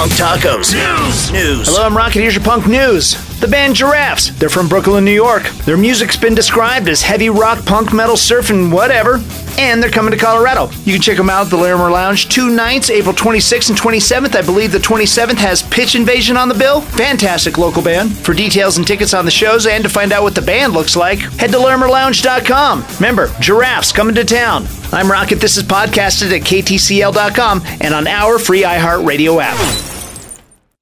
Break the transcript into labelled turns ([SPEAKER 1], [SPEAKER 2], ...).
[SPEAKER 1] punk tacos.
[SPEAKER 2] News.
[SPEAKER 1] News.
[SPEAKER 3] Hello, I'm Rocket. Here's your punk news. The band Giraffes. They're from Brooklyn, New York. Their music's been described as heavy rock, punk, metal, surf, and whatever. And they're coming to Colorado. You can check them out at the Larimer Lounge two nights, April 26th and 27th. I believe the 27th has Pitch Invasion on the bill. Fantastic local band. For details and tickets on the shows and to find out what the band looks like, head to larimerlounge.com. Remember, Giraffes coming to town. I'm Rocket. This is podcasted at ktcl.com and on our free iHeartRadio app.